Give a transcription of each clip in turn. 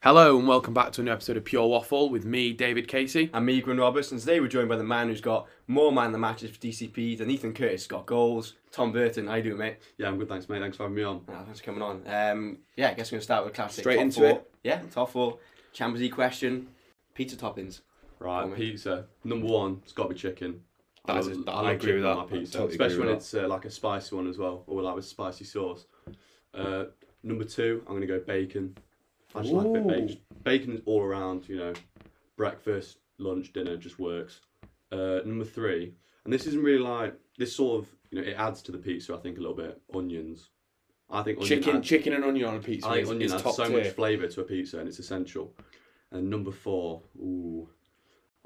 Hello and welcome back to another episode of Pure Waffle with me, David Casey. I'm me, Gwyn Roberts, and today we're joined by the man who's got more man than matches for DCP than Ethan Curtis got goals. Tom Burton, how you doing, mate? Yeah, I'm good, thanks, mate. Thanks for having me on. Ah, thanks for coming on. Um, yeah, I guess we're going to start with a classic. Straight top into four. it. Yeah, top four. Champions League question. Pizza toppings. Right, Go pizza. Number one, it's got to be chicken. That I is a- love- I agree chicken with on that. My pizza, totally especially when it's uh, like a spicy one as well, or like with spicy sauce. Uh, number two, I'm gonna go bacon. I just like a bit of Ooh. bacon. Bacon is all around, you know, breakfast, lunch, dinner, just works. Uh, number three, and this isn't really like this sort of, you know, it adds to the pizza. I think a little bit. Onions. I think onion Chicken, adds- chicken and onion on a pizza I think is, onion is adds top so tier. much flavour to a pizza and it's essential. And number four, ooh,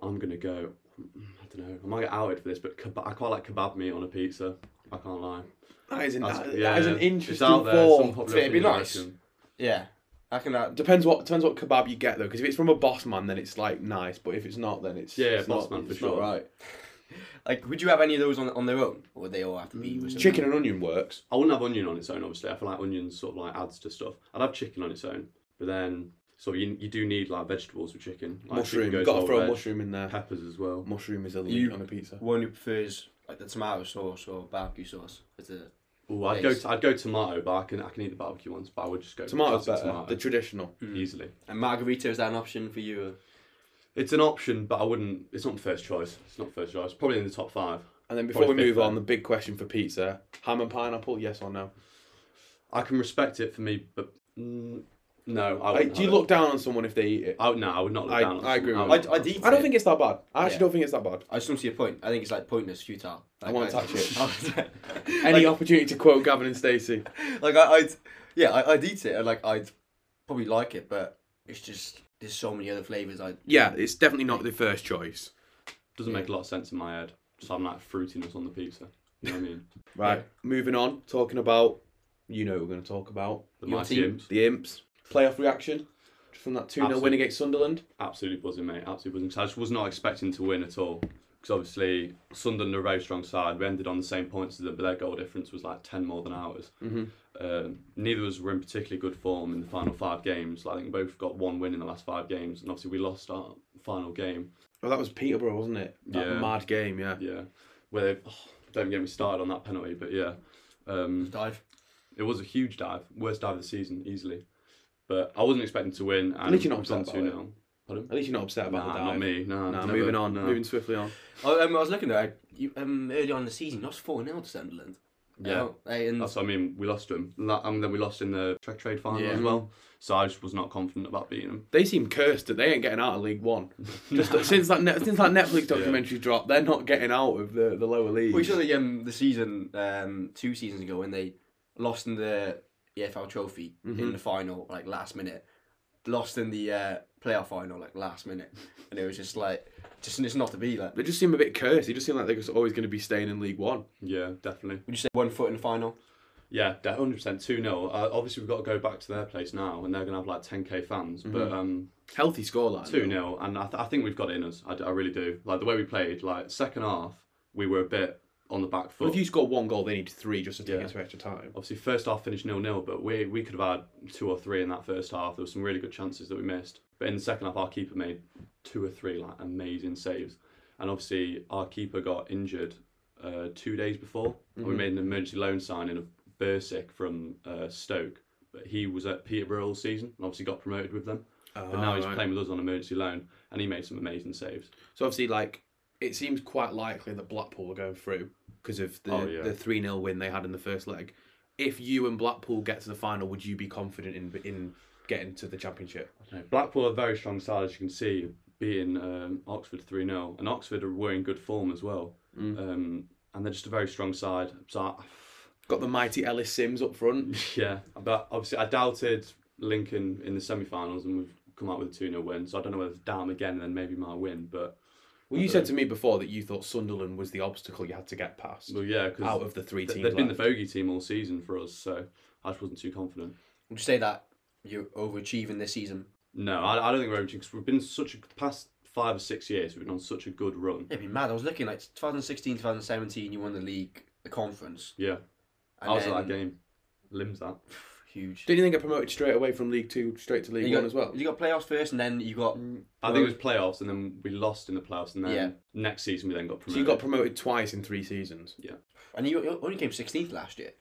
I'm gonna go. I don't know. I might get outed for this, but kebab, I quite like kebab meat on a pizza. I can't lie. That is an, That's- that- is an it's interesting out there, some form. It'd be opinion, I nice. reckon. Yeah, I can. Uh, Depends what depends what kebab you get though, because if it's from a boss man, then it's like nice, but if it's not, then it's Yeah, yeah, it's boss not, man for sure. right. like, would you have any of those on on their own, or would they all have to be with Chicken and onion works. I wouldn't have onion on its own, obviously. I feel like onions sort of like adds to stuff. I'd have chicken on its own, but then so you, you do need like vegetables with chicken. Like mushroom, chicken got to well throw a mushroom in there. Peppers as well. Mushroom is elite You- on a pizza. One who prefers like the tomato sauce or barbecue sauce as a Ooh, I'd go. Base. To, I'd go tomato, but I can I can eat the barbecue ones. But I would just go Tomato's classic better, tomato, the traditional. easily. and margherita. Is that an option for you? It's an option, but I wouldn't. It's not the first choice. It's not first choice. Probably in the top five. And then before Probably we move fifth on, the big question for pizza: ham and pineapple, yes or no? I can respect it for me, but mm, no. I wouldn't do you have it. look down on someone if they eat it? I, would- no, I would not look I- down. on I agree with would I'd, not. I'd eat I don't it. think it's that bad. I actually Yeah. don't think it's that bad. I just don't see a point. I think it's like pointless, futile. I Like, won't touch it. it. Any opportunity to quote Gavin and Stacey? like I, I'd yeah, I, I'd eat it and like I'd probably like it, but it's just there's so many other flavors. I Yeah, it's definitely not the first choice. Doesn't make a lot of sense in my head. Just having like fruitiness on the pizza. You know what I mean? Right, Yeah. moving on. Talking about, you know, what we're going to talk about The Your mighty team? imps. the Imps playoff reaction from that two 0 win against Sunderland. Absolutely buzzing, mate. Absolutely buzzing. 'Cause I just was not expecting to win at all. Because obviously Sunderland are a very strong side. We ended on the same points as them, but their goal difference was like ten more than ours. Mm-hmm. Um, neither of us were in particularly good form in the final five games. I think both got one win in the last five games, and obviously we lost our final game. Well, that was Peterborough, wasn't it? That Yeah. mad game, yeah. Yeah, where they, oh, don't get me started on that penalty, but yeah, um, dive. it was a huge dive, worst dive of the season easily. But I wasn't expecting to win, and least you're not we've upset two about 0 Pardon? At least you're not upset about Nah, the dive. not me. No, Nah, never, moving on. no. Moving swiftly on. Oh, um, I was looking at you um early on in the season. You lost four 0 to Sunderland. Yeah. Oh, and That's what I mean. We lost to them, and then we lost in the track trade final Yeah. as well. So I just was not confident about beating them. They seem cursed that they ain't getting out of League One. Just since that ne- since that Netflix documentary dropped, they're not getting out of the, the lower league. we saw the um the season um two seasons ago when they lost in the EFL Trophy Mhm. in the final like last minute, lost in the uh, playoff final like last minute, and it was just like just it's not to be like. They just seem a bit cursed. They just seem like they're just always going to be staying in League One. Yeah, definitely. Would you say one foot in the final? Yeah, hundred percent. Two 0 uh, Obviously, we've got to go back to their place now, and they're gonna have like ten k fans. But Mhm. um, Healthy scoreline. two 0 and I, th- I think we've got it in us. I, d- I really do. Like the way we played, like second half, we were a bit on the back foot. if you score one goal, they need three just to take Yeah. it to extra time. Obviously, first half finished nil nil, but we we could have had two or three in that first half. There were some really good chances that we missed. But in the second half, our keeper made two or three like amazing saves, and obviously our keeper got injured uh, two days before. and We made an emergency loan signing of Bursik from uh, Stoke, but he was at Peterborough all season and obviously got promoted with them. But now he's Ah, right. playing with us on emergency loan, and he made some amazing saves. So obviously, like it seems quite likely that Blackpool are going through because of the Oh, yeah. the three 0 win they had in the first leg. If you and Blackpool get to the final, would you be confident in in getting to the championship? Blackpool are a very strong side, as you can see, beating um, Oxford 3 0. And Oxford are- were in good form as well. Mm. Um, and they're just a very strong side. So, I, Got the mighty Ellis Simms up front. yeah. But obviously, I doubted Lincoln in the semi finals, and we've come out with a 2 0 win. So, I don't know whether to them again and then maybe my win. But, Well, you said to me before that you thought Sunderland was the obstacle you had to get past well, yeah, because out of the three teams. they've been the bogey team all season for us. So, I just wasn't too confident. Would you say that you're overachieving this season? No, I, I don't think we're overachieving because we've been such a past five or six years. We've been on such a good run. It'd be mad. I was looking like 2016, 2017. You won the league, the conference. Yeah, And I was then, at that game. Limbs that. Huge. Didn't you think get promoted straight away from League Two straight to League you One got, as well? You got playoffs first, and then you got mm. I think it was playoffs, and then we lost in the playoffs, and then Yeah. next season we then got promoted. So promoted. you got promoted twice in three seasons. Yeah, And you you only came 16th last year.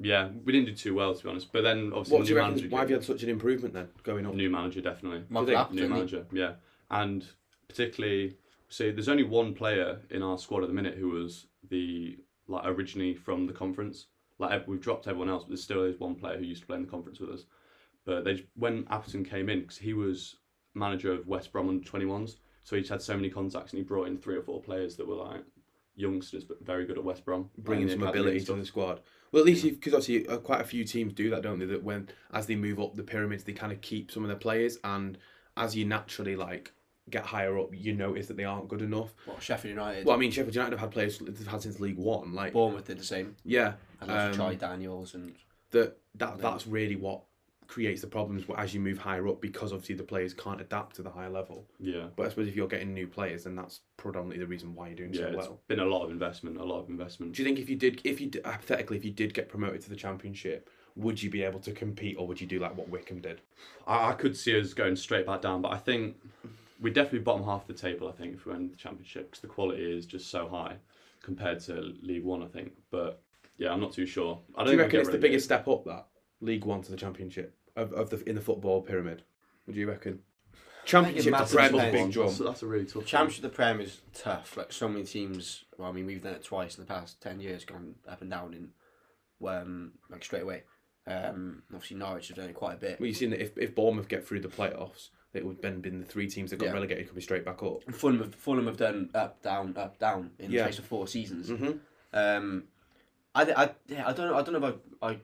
yeah, we didn't do too well to be honest. But then obviously What do new you manager. reckon? Why have you had such an improvement then going up? New manager definitely. Michael think? Appleton, New he- manager, yeah, and particularly, so there's only one player in our squad at the minute who was the like originally from the conference. Like we've dropped everyone else, but there still is one player who used to play in the conference with us. But they when Appleton came in, because he was manager of West Brom under 21s, so he just had so many contacts, and he brought in three or four players that were like youngsters but very good at West Brom, bringing like some the academy ability to the squad. Well, at least because obviously uh, quite a few teams do that, don't they? That when as they move up the pyramids, they kind of keep some of their players, and as you naturally like get higher up, you notice that they aren't good enough. What Sheffield United, Well, I mean, Sheffield United have had players they've had since League One, like Bournemouth did the same. yeah, And also um, Charlie Daniels and that that that's really what creates the problems as you move higher up because obviously the players can't adapt to the higher level. Yeah. But I suppose if you're getting new players, then that's predominantly the reason why you're doing Yeah, so it's well. been a lot of investment, a lot of investment. Do you think if you did, if you did, hypothetically, if you did get promoted to the championship, would you be able to compete, or would you do like what Wycombe did? I, I could see us going straight back down, but I think we're definitely bottom half of the table. I think if we win the championship, because the quality is just so high compared to League One. I think, but yeah, I'm not too sure. I don't Do you reckon it's the relegated. biggest step up that League One to the championship of, of the in the football pyramid? What do you reckon? Championship to massive Prem is a big That's, jump. that's a really tough. Championship of the Prem is tough. Like so many teams. Well, I mean, we've done it twice in the past ten years, gone up and down in, um, like straight away. Um, obviously Norwich have done it quite a bit. Well, you've seen that if, if Bournemouth get through the playoffs, it would then been the three teams that got Yeah. relegated could be straight back up. Fulham have, Fulham have done up, down, up, down in Yeah. the space of four seasons. Mm-hmm. Um, I, I, yeah, I don't know. I don't know if I, I,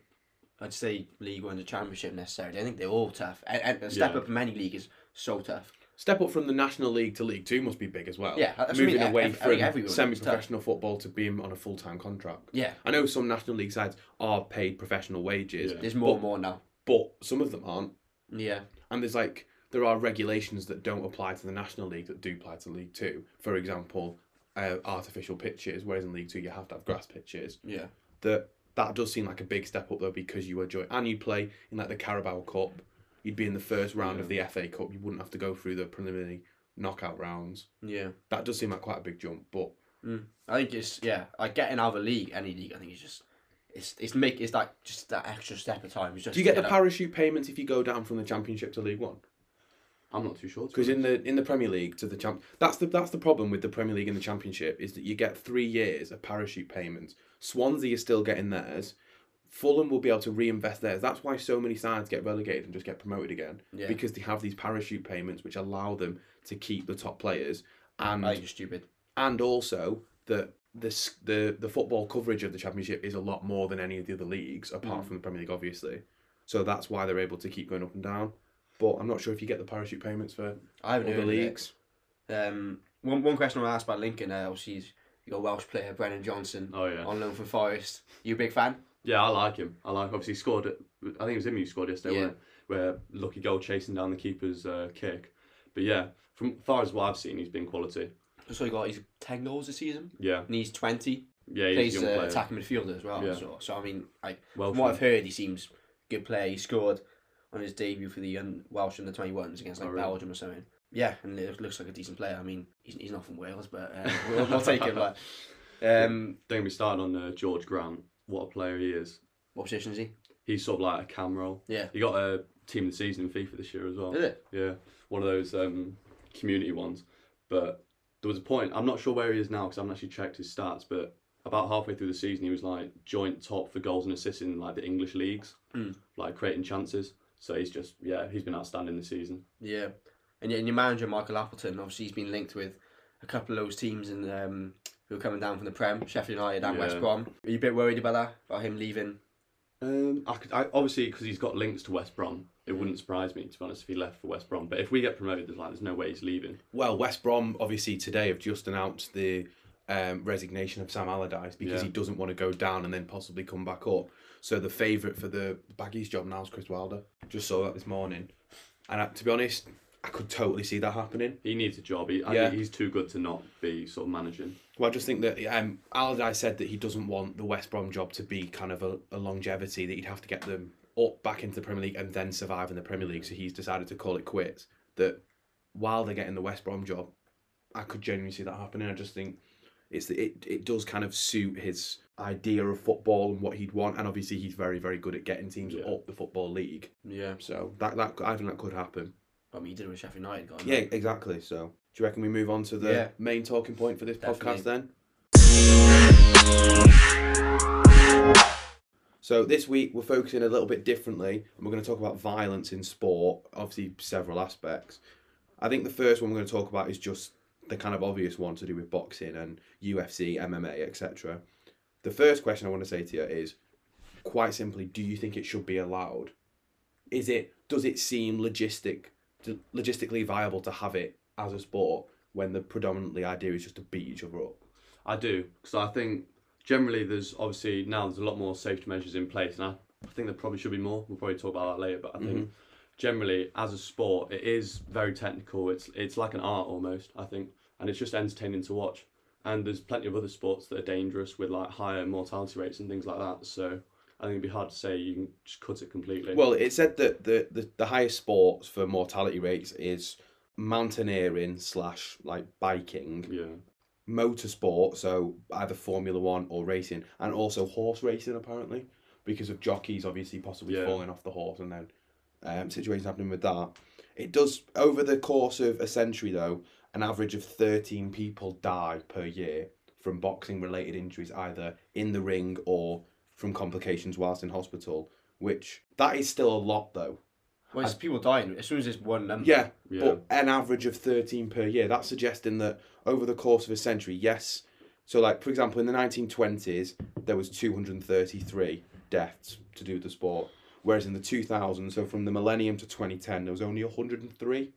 I'd say League One, the Championship necessarily. I think they're all tough. And, and a step Yeah. up in any league is so tough. Step up from the National League to League Two must be big as well. Yeah, I moving mean. away I from semi-professional football to being on a full-time contract. Yeah, I know some National League sides are paid professional wages, Yeah. there's more and more now. but some of them aren't. Yeah, And there's like there are regulations that don't apply to the National League that do apply to League Two. For example, uh, artificial pitches, whereas in League Two you have to have grass pitches. yeah, That that does seem like a big step up though because you enjoy and you play in like the Carabao Cup. You'd be in the first round of the FA Cup. You wouldn't have to go through the preliminary knockout rounds. yeah. That does seem like quite a big jump, but I think it's yeah. Like getting out of a league, any league, I think it's just it's it's make it's like just that extra step of time. Do you get the parachute payments if you go down from the Championship to League One? I'm not too sure. Because in the in the Premier League to the champ, that's the that's the problem with the Premier League and the Championship is that you get three years of parachute payments. Swansea is still getting theirs. Fulham will be able to reinvest theirs. That's why so many sides get relegated and just get promoted again Yeah. because they have these parachute payments which allow them to keep the top players and think it's stupid. and also that this the the football coverage of the Championship is a lot more than any of the other leagues apart Mm. from the Premier League, obviously. So that's why they're able to keep going up and down. But I'm not sure if you get the parachute payments for I haven't other heard of it. leagues. Um, one one question I want to ask about Lincoln. Uh, obviously, he's- you got Welsh player Brennan Johnson Oh yeah. on loan from Forest. You a big fan? Yeah, I like him. I like. Obviously, he scored. it- I think it was him who scored yesterday. Yeah. Yeah. Where lucky goal chasing down the keeper's uh, kick. But yeah, from far as what I've seen, he's been quality. So he got he's ten goals this season, Yeah. and he's twenty. Yeah, he's Plays a young uh, player. attacking midfielder as well. Yeah. So, so I mean, like Well, from what I've heard, he seems good player. He scored on his debut for the un- Welsh under twenty ones against like Oh, really? Belgium or something. Yeah, and it looks like a decent player. I mean, he's, he's not from Wales, but uh, we'll, we'll take him. But um, don't get me started on uh, Jorge Grant. What a player he is. what position is he? He's sort of like a cam role. Yeah. He got a team of the season in FIFA this year as well. Is it? Yeah, one of those um, community ones. But there was a point. I'm not sure where he is now because I haven't actually checked his stats. But about halfway through the season, he was like joint top for goals and assists in like the English leagues, Mm. like creating chances. So he's just yeah, he's been outstanding this season. Yeah, and, y- and your manager Michael Appleton, obviously he's been linked with a couple of those teams in um, who are coming down from the Prem, Sheffield United and West Brom. Are you a bit worried about that? About him leaving? Um, I could, I, obviously because he's got links to West Brom, it wouldn't surprise me to be honest if he left for West Brom. But if we get promoted, there's like there's no way he's leaving. Well, West Brom obviously today have just announced the um, resignation of Sam Allardyce because Yeah. he doesn't want to go down and then possibly come back up. So the favourite for the Baggies job now is Chris Wilder. Just saw that this morning, and uh, to be honest, I could totally see that happening. He needs a job. He, Yeah. he's too good to not be sort of managing. Well, I just think that um, Allardyce said that he doesn't want the West Brom job to be kind of a, a longevity that he'd have to get them up back into the Premier League and then survive in the Premier League. So he's decided to call it quits. That while they're getting the West Brom job, I could genuinely see that happening. I just think it's it it does kind of suit his idea of football and what he'd want, and obviously he's very very good at getting teams Yeah. up the football league. Yeah. So that that I think that could happen. I mean, he did it with Sheffield United. Got. Yeah, exactly. So do you reckon we move on to the Yeah. main talking point for this Definitely. podcast then? So this week we're focusing a little bit differently, and we're going to talk about violence in sport. Obviously, several aspects. I think the first one we're going to talk about is just the kind of obvious one to do with boxing and UFC, MMA, etc. The first question I want to say to you is, quite simply, do you think it should be allowed? Is it does it seem logistic, logistically viable to have it as a sport when the predominantly idea is just to beat each other up? I do because I think generally there's obviously now there's a lot more safety measures in place, and I, I think there probably should be more. We'll probably talk about that later, but I think mm-hmm. Generally as a sport it is very technical. It's it's like an art almost. I think, and it's just entertaining to watch. And there's plenty of other sports that are dangerous with like higher mortality rates and things like that. So I think it'd be hard to say you can just cut it completely. Well, it said that the, the, the highest sports for mortality rates is mountaineering slash like biking, yeah, motorsport, so either Formula One or racing, and also horse racing apparently, because of jockeys obviously possibly Yeah. falling off the horse and then um, situations happening with that. It does over the course of a century though, an average of thirteen people die per year from boxing related injuries, either in the ring or from complications whilst in hospital. Which that is still a lot though. Well, it's people dying as soon as there's one number. Yeah, Yeah. but an average of 13 per year. That's suggesting that over the course of a century, yes. So, like, for example, in the 1920s, there was 233 deaths to do with the sport. Whereas in the 2000s, so from the millennium to 2010, there was only 103.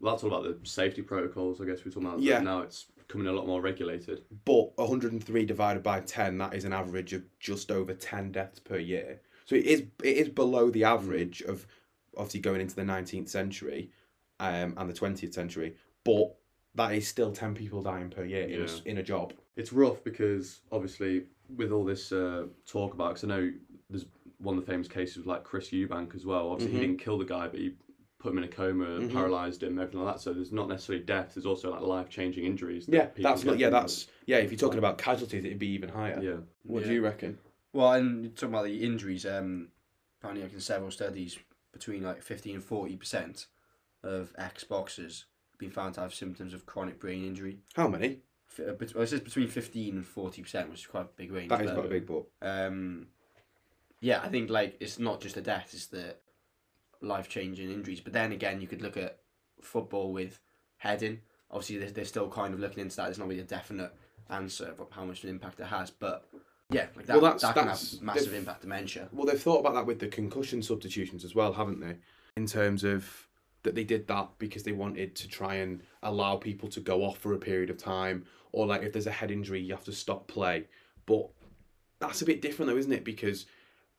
well, that's all about the safety protocols. I guess we're talking about. Yeah. Now it's becoming a lot more regulated. But 103 divided by 10, that is an average of just over 10 deaths per year. So it is it is below the average of obviously going into the 19th century um, and the 20th century. But that is still 10 people dying per year in, a, Yeah. in a job. It's rough because obviously with all this uh, talk about, because I know there's one of the famous cases with like Chris Eubank as well. Obviously Mhm. he didn't kill the guy, but he put him in a coma, Mhm. paralyzed him, everything like that. So there's not necessarily death. There's also like life changing injuries. that Yeah, that's not, yeah, that's yeah. If you're talking about casualties, it'd be even higher. yeah. What Yeah. do you reckon? Well, and you're talking about the injuries, um, apparently, like in several studies, between like 15 and 40 percent of ex boxers been found to have symptoms of chronic brain injury. How many? F- uh, bet- Well, it says between 15 and 40 percent, which is quite a big range. That is quite a big book. Um, yeah, I think like it's not just the death; it's the life changing injuries. But then again, you could look at football with heading. Obviously, they're, they're still kind of looking into that. There's not really a definite answer of how much of an impact it has, but yeah, like that, Well, that's- that can that's- have massive impact. Dementia. Well, they've thought about that with the concussion substitutions as well, haven't they? In terms of that they did that because they wanted to try and allow people to go off for a period of time, or like if there's a head injury, you have to stop play. But that's a bit different though, isn't it? Because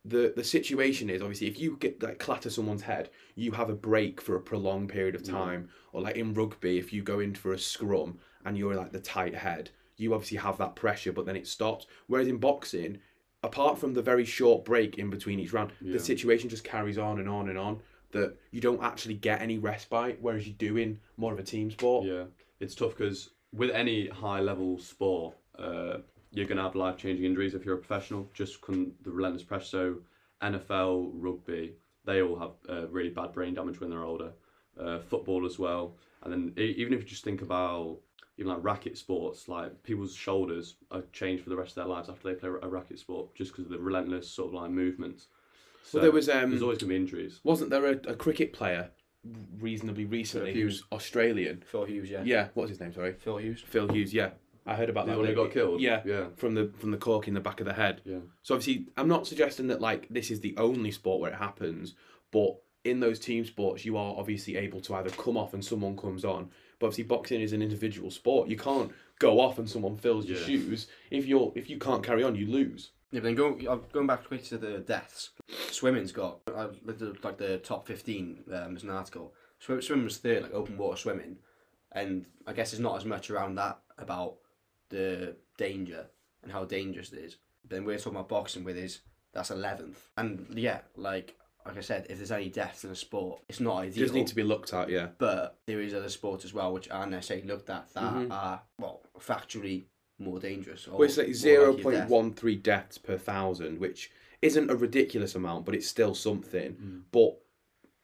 the the situation is obviously if you get like clatter someone's head, you have a break for a prolonged period of time. Or like in rugby, if you go in for a scrum and you're like the tight head, you obviously have that pressure, but then it stops. Whereas in boxing, apart from the very short break in between each round, Yeah. the situation just carries on and on and on. That you don't actually get any respite, whereas you do in more of a team sport. Yeah, it's tough because with any high level sport, uh, you're going to have life changing injuries if you're a professional, just from the relentless pressure. So, NFL, rugby, they all have uh, really bad brain damage when they're older. Uh, football as well. And then, e- even if you just think about even like racket sports, like people's shoulders are changed for the rest of their lives after they play a racket sport just because of the relentless sort of like movements. So Well, there was um, there's always going to be injuries. wasn't there a, a cricket player reasonably recently Phil who's Australian? Phil Hughes, yeah. Yeah, what's his name? Sorry, Phil Hughes. Phil Hughes. Yeah, I heard about The that. one who got killed. Yeah, yeah, from the from the cork in the back of the head. yeah. So obviously, I'm not suggesting that like this is the only sport where it happens, but in those team sports, you are obviously able to either come off and someone comes on. But obviously, boxing is an individual sport. You can't go off and someone fills your Yeah. shoes. If you're if you can't carry on, you lose. Yeah, but then going uh, going back quick to the deaths, swimming's got I looked at like the top fifteen. Um, there's an article. Swim, swimming was third, like open water swimming, and I guess there's not as much around that about the danger and how dangerous it is. Then we're talking about boxing with is that's eleventh, and yeah, like like I said, if there's any deaths in a sport, it's not It ideal. does need to be looked at, yeah. But there is other sports as well which aren't necessarily looked at that Mhm. are well factually more dangerous. Or Well, it's like zero point one three deaths per thousand, which isn't a ridiculous amount, but it's still something. Mm. But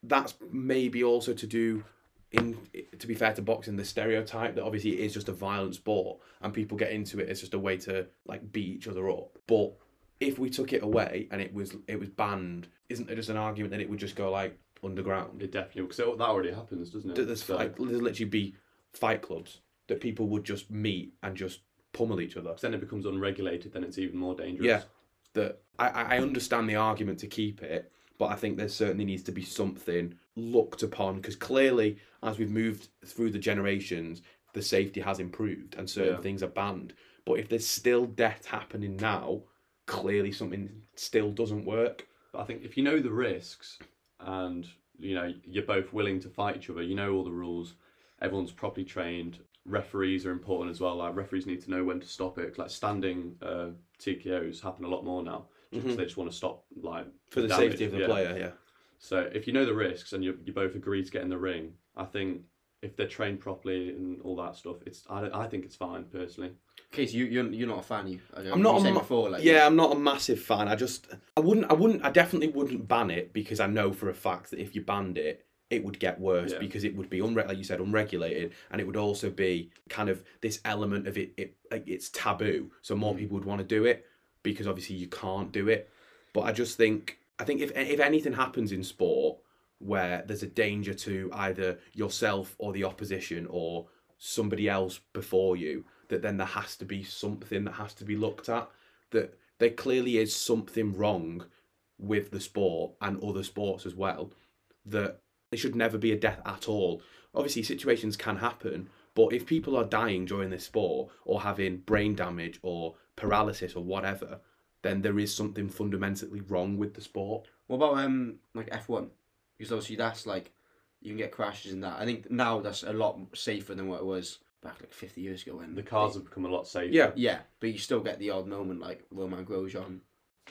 that's maybe also to do in to be fair to boxing, the stereotype that obviously it is just a violent sport and people get into it as just a way to like beat each other up. But if we took it away and it was it was banned, isn't there just an argument that it would just go like underground? It definitely because that already happens, doesn't it? There's So- like there'd literally be fight clubs that people would just meet and just pummel each other. then it becomes unregulated, then it's even more dangerous. Yeah. that I I understand the argument to keep it, but I think there certainly needs to be something looked upon because clearly, as we've moved through the generations, the safety has improved and certain Yeah. things are banned. But if there's still death happening now, clearly something still doesn't work. But I think if you know the risks and you know you're both willing to fight each other, you know all the rules, everyone's properly trained. Referees are important as well. Like referees need to know when to stop it. Like standing uh, TKOs happen a lot more now because Mhm. they just want to stop like For the damage. safety of the Yeah. player, yeah. So if you know the risks and you you both agree to get in the ring, I think if they're trained properly and all that stuff, it's I, I think it's fine personally. Okay, so you you're, you're not a fan. You, I I'm not a ma- before, like yeah, I'm not a massive fan. I just I wouldn't I wouldn't I definitely wouldn't ban it because I know for a fact that if you banned it, it would get worse Yeah. because it would be unre- like you said unregulated and it would also be kind of this element of it, it like it's taboo. So more Mm. people would want to do it because obviously you can't do it. But I just think I think if if anything happens in sport where there's a danger to either yourself or the opposition or somebody else before you, that then there has to be something that has to be looked at. That there clearly is something wrong with the sport and other sports as well. That there should never be a death at all. Obviously, situations can happen, but if people are dying during this sport or having brain damage or paralysis or whatever, then there is something fundamentally wrong with the sport. What about um like F one? Because obviously that's like you can get crashes in that. I think now that's a lot safer than what it was back like fifty years ago when The cars have become a lot safer. Yeah. Yeah, but you still get the odd moment like Romain Grosjean.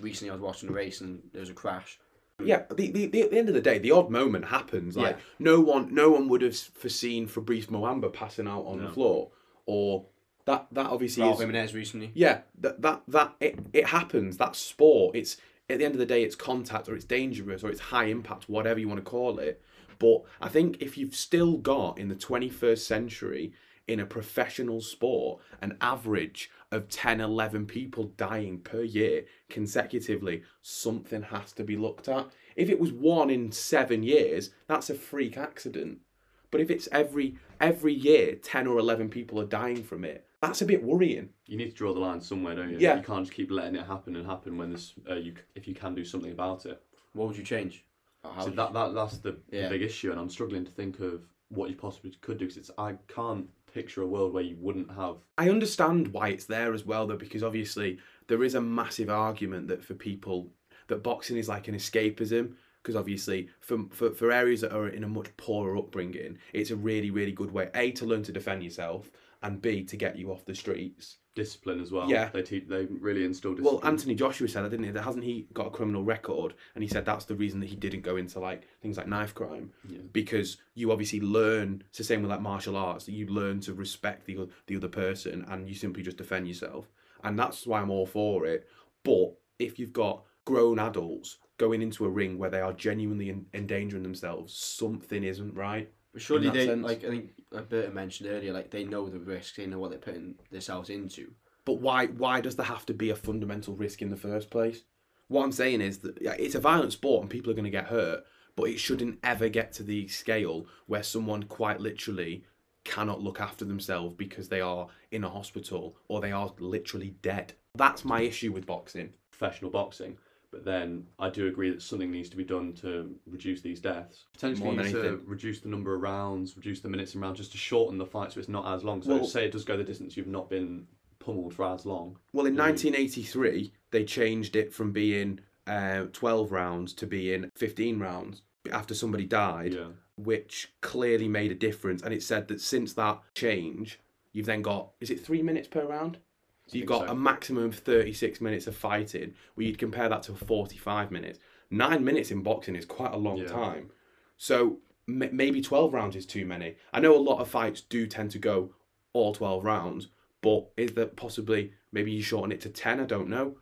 Recently, I was watching a race and there was a crash. Yeah, the, the, the, at the end of the day, the odd moment happens. Like Yeah. no one, no one would have foreseen Fabrice Muamba passing out on No. the floor, or that that obviously Raul is Jimenez recently. Yeah, that that that it, it happens. That's sport. It's at the end of the day, it's contact or it's dangerous or it's high impact, whatever you want to call it. But I think if you've still got in the 21st century in a professional sport an average of 10, 11 people dying per year consecutively, something has to be looked at. If it was one in seven years, that's a freak accident. But if it's every every year, 10 or 11 people are dying from it, that's a bit worrying. You need to draw the line somewhere, don't you? Yeah. You can't just keep letting it happen and happen when there's uh, you if you can do something about it. What would you change? How So that, that that's the, Yeah. the big issue, and I'm struggling to think of what you possibly could do because it's I can't picture a world where you wouldn't have. I understand why it's there as well, though, because obviously there is a massive argument that for people that boxing is like an escapism. Because obviously, for, for for areas that are in a much poorer upbringing, it's a really really good way a to learn to defend yourself, and b to get you off the streets. Discipline as well. Yeah. they teach. They really instill discipline. Well, Anthony Joshua said that, didn't he? That hasn't he got a criminal record? And he said that's the reason that he didn't go into like things like knife crime Yeah. because you obviously learn. It's the same with like martial arts that you learn to respect the the other person and you simply just defend yourself. And that's why I'm all for it. But if you've got grown adults going into a ring where they are genuinely en- endangering themselves, something isn't right. But surely that they sense. like I think like Berta mentioned earlier, like they know the risks, they know what they're putting themselves into. But why why does there have to be a fundamental risk in the first place? What I'm saying is that yeah, it's a violent sport and people are going to get hurt, but it shouldn't ever get to the scale where someone quite literally cannot look after themselves because they are in a hospital or they are literally dead. That's my issue with boxing. professional boxing. But then I do agree that something needs to be done to reduce these deaths. Potentially More than to anything. reduce the number of rounds, reduce the minutes in rounds, just to shorten the fight so it's not as long. So Well- say it does go the distance, you've not been pummeled for as long. Well, in Mm. 1983, they changed it from being uh, 12 rounds to being 15 rounds after somebody died. Yeah. which clearly made a difference. And it said that since that change, you've then got is it three minutes per round? So you've got so. a maximum of 36 minutes of fighting, where you'd compare that to 45 minutes. Nine minutes in boxing is quite a long Yeah. time. So m- maybe 12 rounds is too many. I know a lot of fights do tend to go all 12 rounds, but is there possibly maybe you shorten it to 10? I don't know.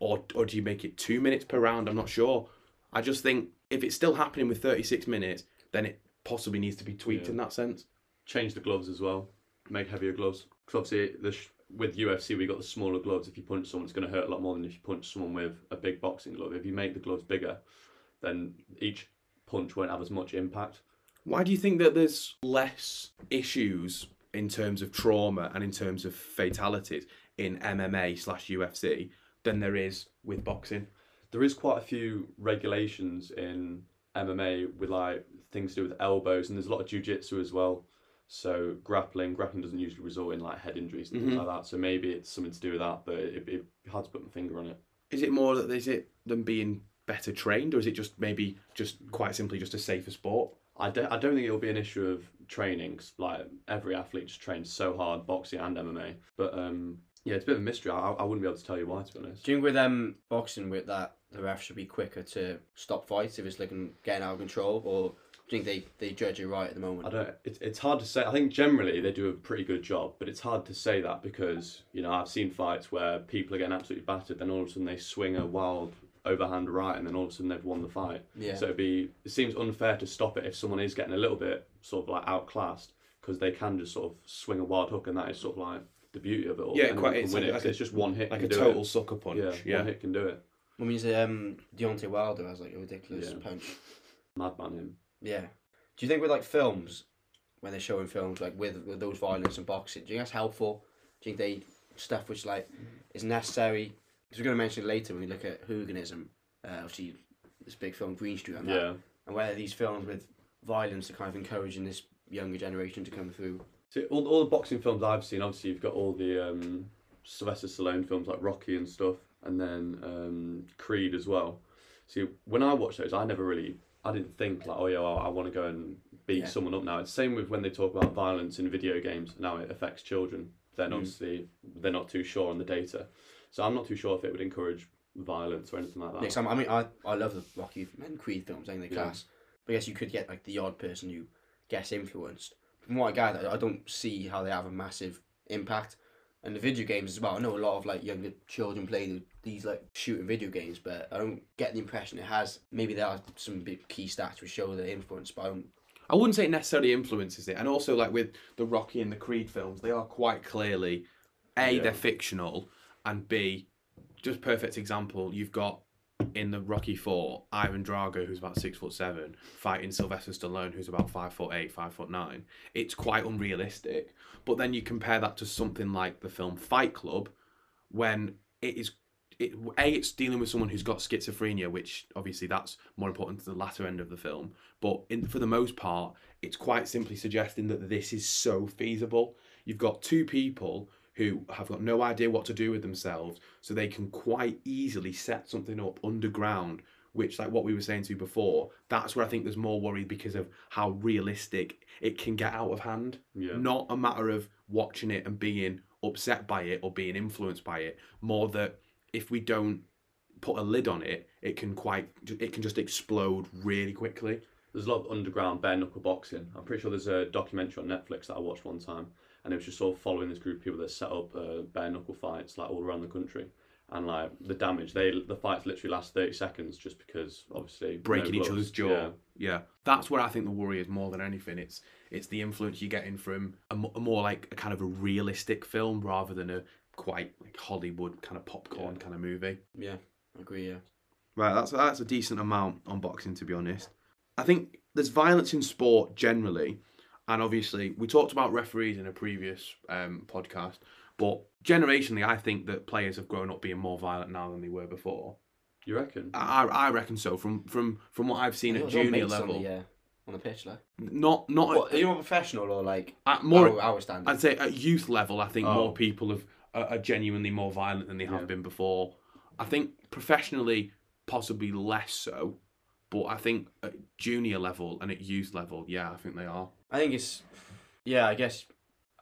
Or, or do you make it two minutes per round? I'm not sure. I just think if it's still happening with 36 minutes, then it possibly needs to be tweaked Yeah. in that sense. Change the gloves as well. Make heavier gloves. Because obviously, the sh- with UFC, we got the smaller gloves. If you punch someone, it's going to hurt a lot more than if you punch someone with a big boxing glove. If you make the gloves bigger, then each punch won't have as much impact. Why do you think that there's less issues in terms of trauma and in terms of fatalities in MMA slash UFC than there is with boxing? There is quite a few regulations in MMA with like things to do with elbows, and there's a lot of jujitsu as well. So grappling, grappling doesn't usually result in like head injuries and things like that. So maybe it's something to do with that, but it, it hard to put my finger on it. Is it more that is it them being better trained, or is it just maybe just quite simply just a safer sport? I don't, I don't think it'll be an issue of training. 'cause, like every athlete just trains so hard, boxing and MMA. But um, yeah, it's a bit of a mystery. I, I wouldn't be able to tell you why, to be honest. Do you think with um boxing with that the ref should be quicker to stop fights if it's looking getting out of control, or do you think they, they judge it right at the moment? I don't. It's it's hard to say. I think generally they do a pretty good job, but it's hard to say that because you know I've seen fights where people are getting absolutely battered, then all of a sudden they swing a wild overhand right, and then all of a sudden they've won the fight. Yeah. So it'd be it seems unfair to stop it if someone is getting a little bit sort of like outclassed because they can just sort of swing a wild hook, and that is sort of like the beauty of it all. Yeah, Anyone quite- it's win like- it, 'cause like a- it's just one hit, Like can a do total It. sucker punch. Yeah, Yeah. one hit can do it. I mean, um, Deontay Wilder has like a ridiculous Yeah. punch. Madman him. Yeah. Do you think with like films, when they're showing films like with, with those violence and boxing, do you think that's helpful? Do you think they stuff which like is necessary? Because we're going to mention it later when we look at hooliganism. Uh, obviously, this big film Green Street and that, Yeah. and whether these films with violence are kind of encouraging this younger generation to come through. See, all, all the boxing films I've seen, obviously you've got all the um, Sylvester Stallone films like Rocky and stuff, and then um, Creed as well. See, when I watch those, I never really, I didn't think like, oh yeah, well, I want to go and beat Yeah. someone up now. It's same with when they talk about violence in video games. Now it affects children. Then Mm. obviously they're not too sure on the data, so I'm not too sure if it would encourage violence or anything like that. Next time, I mean, I, I love the Rocky and Creed films. I think they're Yeah. class. But I guess you could get like the odd person who gets influenced. From what I gather, I don't see how they have a massive impact. And the video games as well. I know a lot of like younger children play the, these like shooting video games, but I don't get the impression it has. Maybe there are some big key stats which show the influence, but I don't. I wouldn't say it necessarily influences it. And also, like with the Rocky and the Creed films, they are quite clearly A, Yeah. they're fictional, and B, just perfect example, you've got in the Rocky Four, Ivan Drago, who's about six foot seven, fighting Sylvester Stallone, who's about five foot eight, five foot nine. It's quite unrealistic. But then you compare that to something like the film Fight Club, when it is it, a it's dealing with someone who's got schizophrenia, which obviously that's more important to the latter end of the film. But in, for the most part, it's quite simply suggesting that this is so feasible. You've got two people who have got no idea what to do with themselves, so they can quite easily set something up underground. Which, like what we were saying to you before, that's where I think there's more worry because of how realistic it can get out of hand yeah. not a matter of watching it and being upset by it or being influenced by it more that if we don't put a lid on it it can quite it can just explode really quickly there's a lot of underground bare knuckle boxing. I'm pretty sure there's a documentary on Netflix that I watched one time, and it was just sort of following this group of people that set up uh, bare knuckle fights like all around the country, and like the damage. They the fights literally last 30 seconds just because obviously no breaking each gloves. other's jaw Yeah. yeah. that's where i think the worry is more than anything it's it's the influence you're getting from a, a more like a kind of a realistic film rather than a quite like hollywood kind of popcorn Yeah. kind of movie Yeah, I agree. Yeah. Right, that's that's a decent amount on boxing to be honest. I think there's violence in sport generally, and obviously we talked about referees in a previous um, podcast, but generationally, I think that players have grown up being more violent now than they were before. You reckon? I, I reckon so. From from from what I've seen at was junior level, on the, uh, on the pitch, like. not not What, are you more professional or like at more. our, our standards? I'd say at youth level, I think Oh. more people have are, are genuinely more violent than they have Yeah. been before. I think professionally, possibly less so, but I think at junior level and at youth level, yeah, I think they are. I think it's, yeah, I guess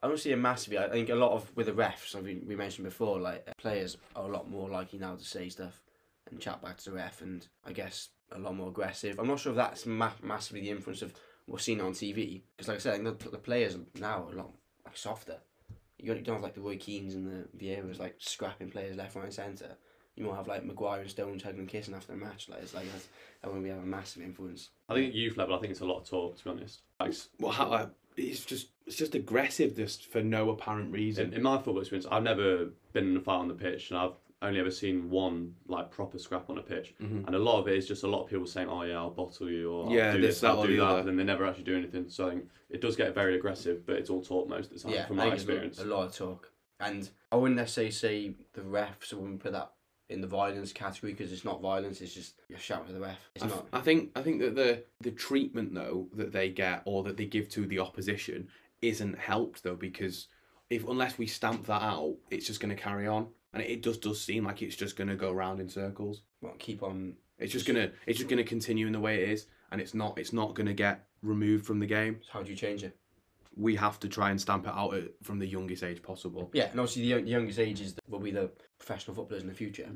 I don't see a massive. I think a lot of with the refs, I mean, we mentioned before, like players are a lot more likely now to say stuff and chat back to the ref, and I guess a lot more aggressive. I'm not sure if that's ma- massively the influence of what's seen on TV because, like I said, I the, the players now are a lot like softer. You don't, you don't have like the Roy Keanes and the Vieiras like scrapping players left, right, and centre. You might have like Maguire and Stones hugging and kissing after a match. Like it's like that's, that wouldn't be have a massive influence. I think at youth level, I think it's a lot of talk. To be honest, like, Well, how, uh, it's just it's just aggressive just for no apparent reason. in, in my football experience, I've never been in a fight on the pitch, and I've only ever seen one like proper scrap on a pitch. Mhm. And a lot of it is just a lot of people saying, "Oh yeah, I'll bottle you," or Yeah, "I'll do this, this, I'll do that," other. and then they never actually do anything. So I think it does get very aggressive, but it's all talk most of the time, yeah, from my experience. A lot of talk, and I wouldn't necessarily say the refs. I wouldn't put that in the violence category because it's not violence. It's just you're shouting at the ref. It's I, not. I think I think that the the treatment though that they get or that they give to the opposition isn't helped though because if unless we stamp that out, it's just going to carry on, and it, does does seem like it's just going to go round in circles. Well, keep on. It's just gonna it's just gonna continue in the way it is, and it's not it's not gonna get removed from the game. How do you change it? We have to try and stamp it out at, from the youngest age possible. Yeah, and obviously the, young, the youngest ages will be the professional footballers in the future,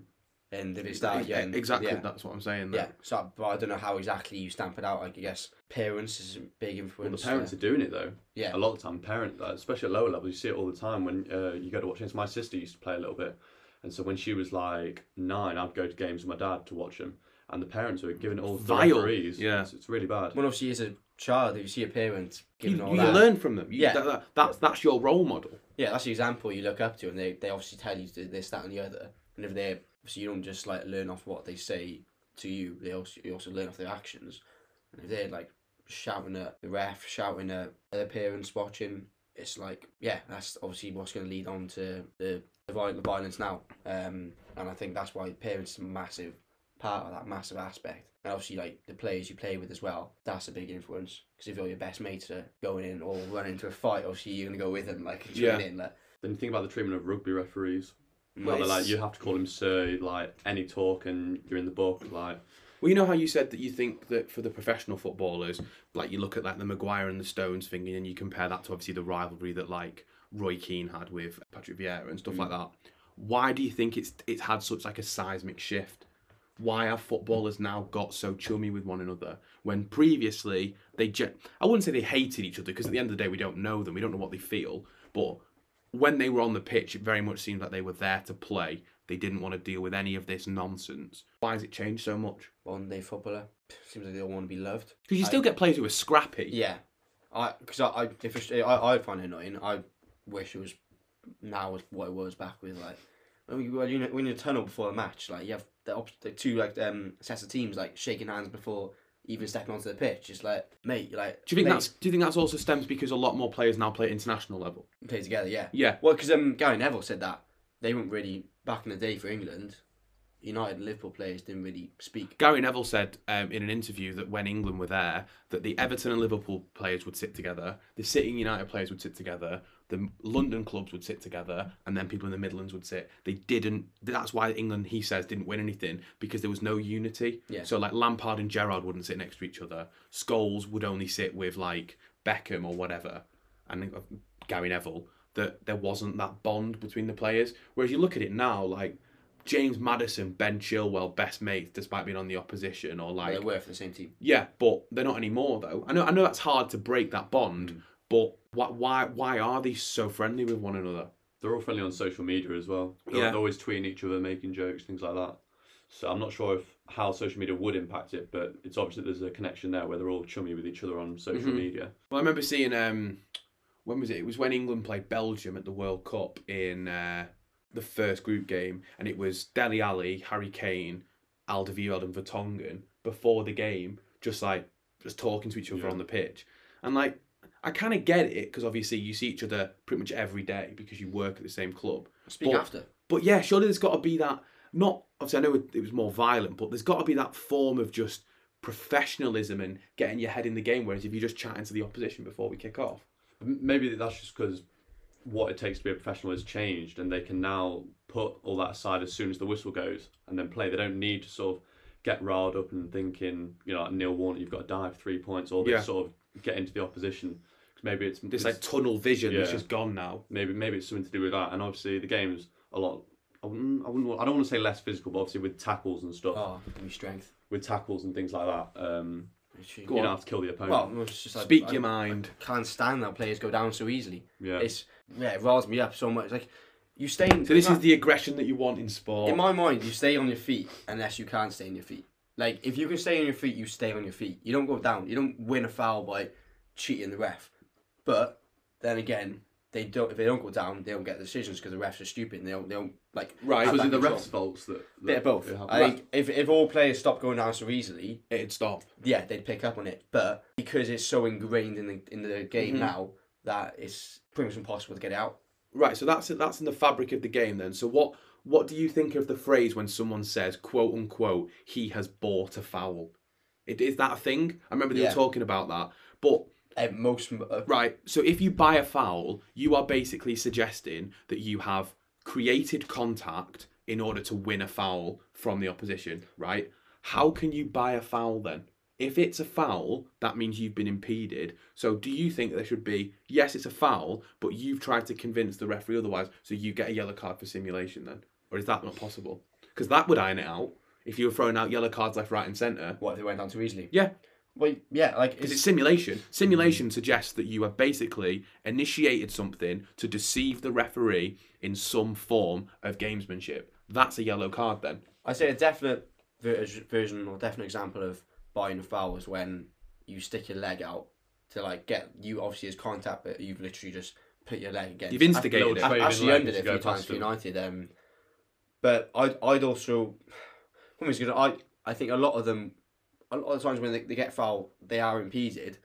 and if it starts E- young, exactly, yeah, that's what I'm saying. yeah. So, but I don't know how exactly you stamp it out. Like, I guess parents is a big Well, influence. the parents uh, are doing it though. yeah, A lot of the time, parent, uh, especially at lower levels, you see it all the time when uh, you go to watch games. My sister used to play a little bit, and so when she was like nine, I'd go to games with my dad to watch them, and the parents are giving it all to the Vile, referees. yeah. it's, it's really bad. Well, obviously, as a child, if you see a parent You, giving all you that, learn from them. You, Yeah. that, that, that's that's your role model. yeah, that's the example you look up to, and they, they obviously tell you to do this, that, and the other. And if they, so you don't just like learn off what they say to you, they also you also learn off their actions. And if they're like shouting at the ref, shouting at their parents watching, it's like yeah, that's obviously what's going to lead on to the the, viol- the violence now. Um, and I think that's why parents are massive part of that massive aspect. And obviously, like the players you play with as well, that's a big influence. Because if all your best mates are going in or running into a fight, obviously you're gonna go with them, like Yeah. in. Like, Then you think about the treatment of rugby referees. well, Where they're like, you have to call him sir, like any talk, and you're in the book. Like, Well, you know how you said that you think that for the professional footballers, like you look at like the Maguire and the Stones thing, and you compare that to obviously the rivalry that like Roy Keane had with Patrick Vieira and stuff mm. like that. Why do you think it's it's had such like a seismic shift? Why our footballers now got so chummy with one another when previously they ge- I wouldn't say they hated each other because at the end of the day we don't know them, we don't know what they feel, but when they were on the pitch, it very much seemed like they were there to play. They didn't want to deal with any of this nonsense. Why has it changed so much? one day footballer seems like they all want to be loved. Because you I- still get players who are scrappy. Yeah, I because I I, if I I find it annoying. I wish it was now was what it was back with like when you when you're in a tunnel before a match, like you have the, op- the two like um sets of teams like shaking hands before even stepping onto the pitch. It's like mate, like Do you think mate, that's Do you think that's also stems because a lot more players now play at international level? play together? Yeah. Yeah. Well, because um Gary Neville said that they weren't really back in the day for England. United and Liverpool players didn't really speak. Gary Neville said um, in an interview that when England were there, that the Everton and Liverpool players would sit together, the City and United players would sit together, the London clubs would sit together, and then people in the Midlands would sit. They didn't. That's why England, he says, didn't win anything because there was no unity. Yeah. So like Lampard and Gerrard wouldn't sit next to each other. Scholes would only sit with like Beckham or whatever, and uh, Gary Neville. That there wasn't that bond between the players. Whereas you look at it now, like James Maddison, Ben Chilwell, best mates, despite being on the opposition, or Like, they were for the same team. yeah, but they're not anymore though. I know, I know that's hard to break that bond, Mm. but why, why, why are they so friendly with one another? they're all friendly on social media as well. They're, Yeah. they're always tweeting each other, making jokes, things like that. So I'm not sure if how social media would impact it, but it's obvious that there's a connection there where they're all chummy with each other on social Mhm. media. Well, I remember seeing um, when was it? It was when England played Belgium at the World Cup in uh, the first group game, and it was Dele Alli, Harry Kane, Alderweireld, and Vertonghen before the game, just like just talking to each other Yeah. on the pitch, and like I kind of get it because obviously you see each other pretty much every day because you work at the same club. Speak But- after. But yeah, surely there's got to be that. Not obviously, I know it, it was more violent, but there's got to be that form of just professionalism and getting your head in the game. Whereas if you're just chatting to the opposition before we kick off, Maybe that's just because what it takes to be a professional has changed, and they can now put all that aside as soon as the whistle goes and then play. They don't need to sort of get riled up and thinking, you know, like Neil Warnock, you've got to dive three points, or this Yeah. sort of get into the opposition. maybe it's this it's- like tunnel vision that's just gone now. maybe maybe it's something to do with that. And obviously the game's a lot I wouldn't, I wouldn't. I don't want to say less physical, but obviously with tackles and stuff, Oh, give me strength. with tackles and things like that, um, you on. don't have to kill the opponent. Well, it's just like, Speak I, your mind. I can't stand that players go down so easily. yeah. It's yeah, it riles me up so much. Like you stay. In, So this is the aggression that you want in sport. in my mind. You stay on your feet unless you can't stay on your feet. Like if you can stay on your feet, you stay on your feet. You don't go down. You don't win a foul by cheating the ref. But then again, they don't. If they don't go down, they don't get decisions because the refs are stupid. And they don't. They don't like. right, was it the refs' faults that, that Bit of both. I think if, if all players stop going down so easily, it'd stop. yeah, they'd pick up on it. But because it's so ingrained in the in the game Mhm. now that it's pretty much impossible to get out. Right, so that's that's in the fabric of the game then. So what what do you think of the phrase when someone says quote unquote he has bought a foul? It is that a thing? I remember they Yeah. were talking about that. But At most, uh, right, so if you buy a foul, you are basically suggesting that you have created contact in order to win a foul from the opposition, right? How can you buy a foul then? If it's a foul, that means you've been impeded. So do you think there should be, yes, it's a foul, but you've tried to convince the referee otherwise, so you get a yellow card for simulation then? Or is that not possible? Because that would iron it out if you were throwing out yellow cards left, right, and centre. what if they went down too easily? Yeah, Well, yeah, like because it's, it's simulation. Simulation suggests that you have basically initiated something to deceive the referee in some form of gamesmanship. That's a yellow card then. I say a definite ver- version or definite example of buying a foul is when you stick your leg out to like get you obviously as contact, but you've literally just put your leg against. You've instigated little it. I in actually ended it a few times for. United. Um, but I'd I'd also, was gonna I I think a lot of them, a lot of times when they, they get foul, they are impeded,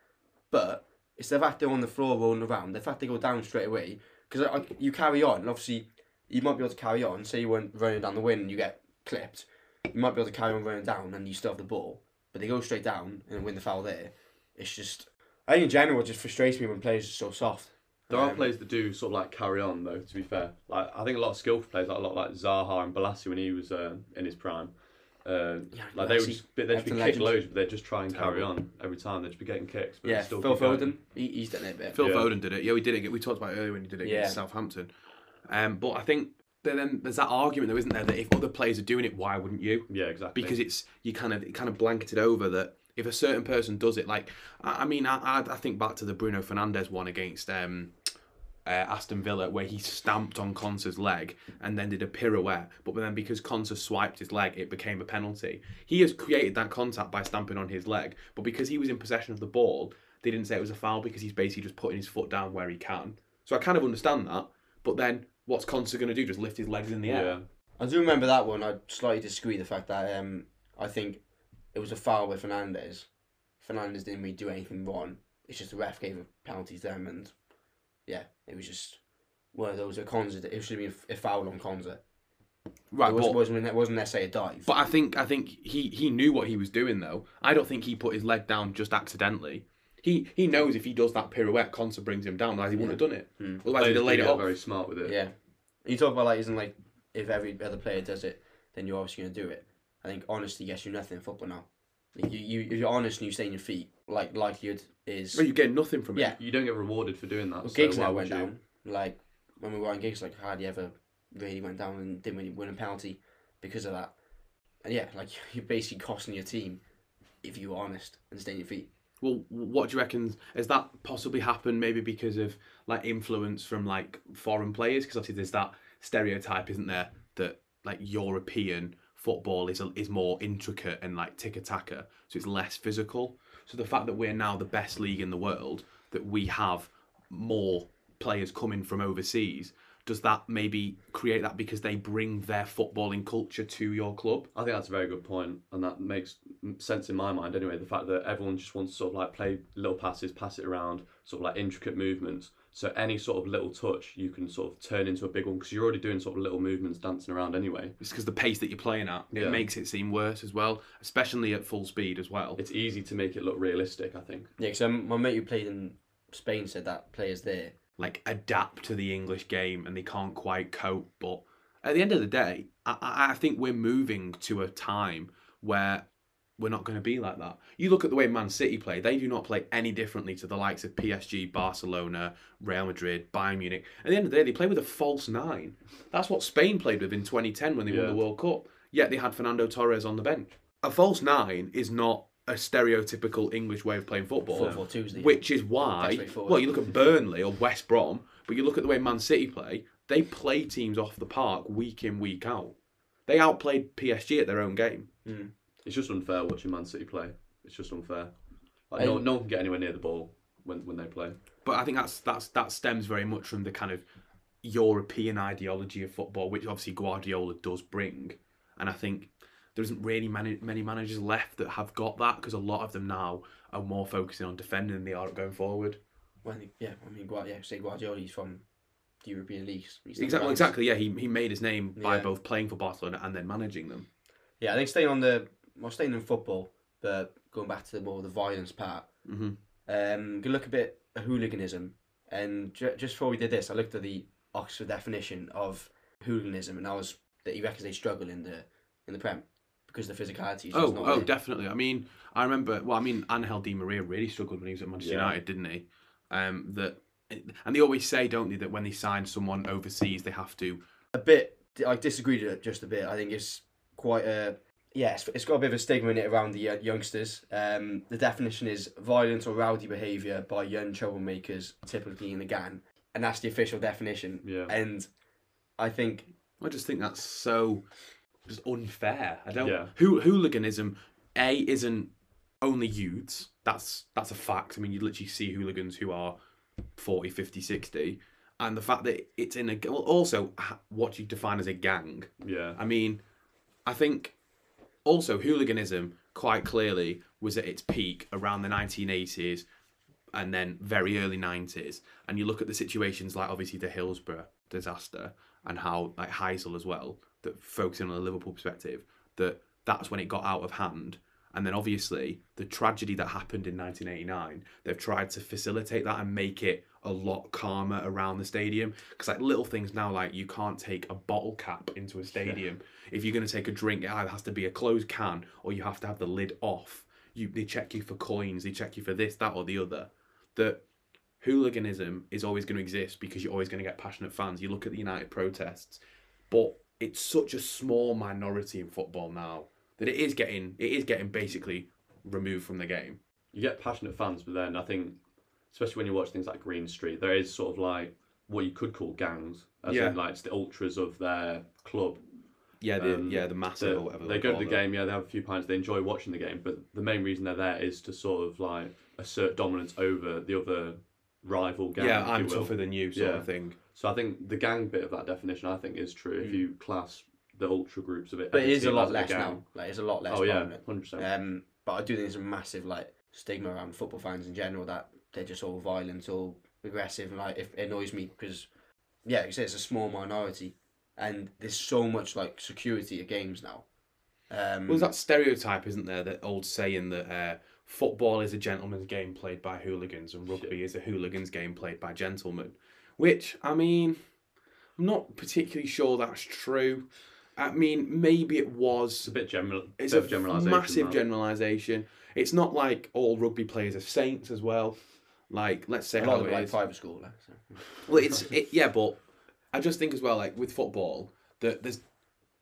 but it's the fact they're on the floor rolling around, the fact they go down straight away because you carry on. And obviously, you might be able to carry on. Say you went running down the wing and you get clipped, you might be able to carry on running down and you still have the ball, but they go straight down and win the foul there. It's just I think in general it just frustrates me when players are so soft. There are Um, players that do sort of like carry on though. To be fair, like I think a lot of skillful players, like a lot like Zaha and Bolasie when he was uh, in his prime, uh, Yeah, like they would Bolasie, just they'd just be kicked legend. loads, but they'd just try and carry on every time. They'd just be getting kicks, but Yeah, still Phil. Foden, he, he's done it a bit. Phil Yeah. Foden did it. Yeah, we did it. We talked about it earlier when he did it Yeah. against Southampton. Um, but I think then- there's that argument though, isn't there, that if other players are doing it, why wouldn't you? Yeah, exactly. because it's you kind of it kind of blanketed over that if a certain person does it, like I, I mean, I, I think back to the Bruno Fernandes one against um, uh, Aston Villa where he stamped on Konsa's leg and then did a pirouette, but then because Konsa swiped his leg, it became a penalty. He has created that contact by stamping on his leg, but because he was in possession of the ball, they didn't say it was a foul because he's basically just putting his foot down where he can. So I kind of understand that, but then what's Konsa going to do? Just lift his legs in the air? yeah, I do remember that one. I slightly disagree the fact that um, I think it was a foul with Fernandes. Fernandes didn't really do anything wrong. It's just the ref gave a penalty to them, and yeah, it was just one of those. A Konsa, it should have been a foul on Konsa. Right, it wasn't, but- wasn't, it wasn't necessarily a dive. But I think I think he he knew what he was doing though. I don't think he put his leg down just accidentally. He he knows if he does that pirouette, Konsa brings him down. Otherwise, he wouldn't have done it. Hmm. Otherwise, he'd players have do laid it get off. very smart with it. yeah, you talk about like isn't like if every other player does it, then you're obviously gonna do it. I think honesty gets you're nothing in football now. Like, you, you if you're honest and you stay on your feet, like likelihood is Well, you get nothing from it. yeah. You don't get rewarded for doing that. Well, so gigs why never went you? down. Like when we were on gigs, like hardly ever really went down and didn't really win a penalty because of that. And yeah, like you're basically costing your team if you're honest and stay on your feet. Well, what do you reckon? Has that possibly happened maybe because of like influence from like foreign players? Because obviously there's that stereotype, isn't there, that like European football is is more intricate and like tiki-taka, so it's less physical. So the fact that we're now the best league in the world, that we have more players coming from overseas, does that maybe create that because they bring their footballing culture to your club? I think that's a very good point, and that makes sense in my mind anyway. The fact that everyone just wants to sort of like play little passes, pass it around, sort of like intricate movements. So any sort of little touch you can sort of turn into a big one because you're already doing sort of little movements dancing around anyway. It's because the pace that you're playing at, it Yeah. makes it seem worse as well, especially at full speed as well. It's easy to make it look realistic, I think. Yeah, because um, my mate who played in Spain said that players there. Like adapt to the English game and they can't quite cope. But at the end of the day, I, I think we're moving to a time where we're not going to be like that. You look at the way Man City play; they do not play any differently to the likes of PSG, Barcelona, Real Madrid, Bayern Munich. At the end of the day, they play with a false nine. That's what Spain played with in 2010 when they won the World Cup. Yet they had Fernando Torres on the bench. A false nine is not a stereotypical English way of playing football. Four four twos. Which is why, Best way forward. well, you look at Burnley or West Brom, but you look at the way Man City play, they play teams off the park week in, week out. They outplayed PSG at their own game. Hmm. It's just unfair watching Man City play. It's just unfair. Like, no, um, no one can get anywhere near the ball when, when they play. But I think that's that's that stems very much from the kind of European ideology of football, which obviously Guardiola does bring. And I think there isn't really many many managers left that have got that because a lot of them now are more focusing on defending than they are going forward. When yeah, I mean, Guard- yeah, say Guardiola's from the European leagues. Exactly, exactly. Yeah, he, he made his name by Yeah. both playing for Barcelona and then managing them. Yeah, I think staying on the well, staying in football, but going back to the more the violence part. hmm Um, gonna look a bit at hooliganism, and ju- just before we did this, I looked at the Oxford definition of hooliganism, and I was that he reckons they struggle in the in the Prem because the physicality is just Oh, not oh, there. definitely. I mean, I remember. Well, I mean, Angel Di Maria really struggled when he was at Manchester Yeah. United, didn't he? Um, that, and they always say, don't they, that when they sign someone overseas, they have to. a bit. I disagreed with it just a bit. I think it's quite a yeah. It's, it's got a bit of a stigma in it around the uh, youngsters. Um, the definition is violent or rowdy behaviour by young troublemakers, typically in the gang, and that's the official definition. Yeah. And I think I just think that's so just unfair. I don't. Yeah. Who hooliganism, a isn't only youths. That's that's a fact. I mean, you literally see hooligans who are 40, 50, 60. and the fact that it's in a well, also what you define as a gang. Yeah. I mean, I think also hooliganism quite clearly was at its peak around the 1980s and then very early 90s. And you look at the situations like obviously the Hillsborough disaster and how like Heysel as well, that focusing on the Liverpool perspective, that that's when it got out of hand. And then obviously the tragedy that happened in 1989, they've tried to facilitate that and make it a lot calmer around the stadium. Because like little things now, like you can't take a bottle cap into a stadium. If you're going to take a drink, it either has to be a closed can or you have to have the lid off. You they check you for coins, they check you for this, that, or the other. That hooliganism is always going to exist because you're always going to get passionate fans. You look at the United protests, but it's such a small minority in football now that it is getting it is getting basically removed from the game. you get passionate fans, but then I think, especially when you watch things like Green Street, there is sort of like what you could call gangs, as Yeah. in like it's the ultras of their club. Yeah, the Um, yeah the massive So or whatever they go to the it. game, yeah, they have a few pints, they enjoy watching the game, but the main reason they're there is to sort of like assert dominance over the other rival gang. Yeah, I'm tougher than you, sort Yeah. of thing. So I think the gang bit of that definition, I think, is true if you class the ultra groups of it. But it is a lot less gang. now. Like it's a lot less. Oh yeah, hundred percent. Um, but I do think there's a massive like stigma around football fans in general that they're just all violent, all aggressive, and like if it annoys me because yeah, like I say it's a small minority, and there's so much like security at games now. Um, Well, there's that stereotype, isn't there? That old saying that uh, football is a gentleman's game played by hooligans, and rugby is a hooligan's game played by gentlemen. Which I mean, I'm not particularly sure that's true. I mean, maybe it It's was. a bit general. It's bit a of generalisation. massive that. generalisation. It's not like all rugby players are saints as well. Like, let's say a how lot of it like is. private school. Like, so. Well, it's it, yeah, but I just think as well, like with football, that there's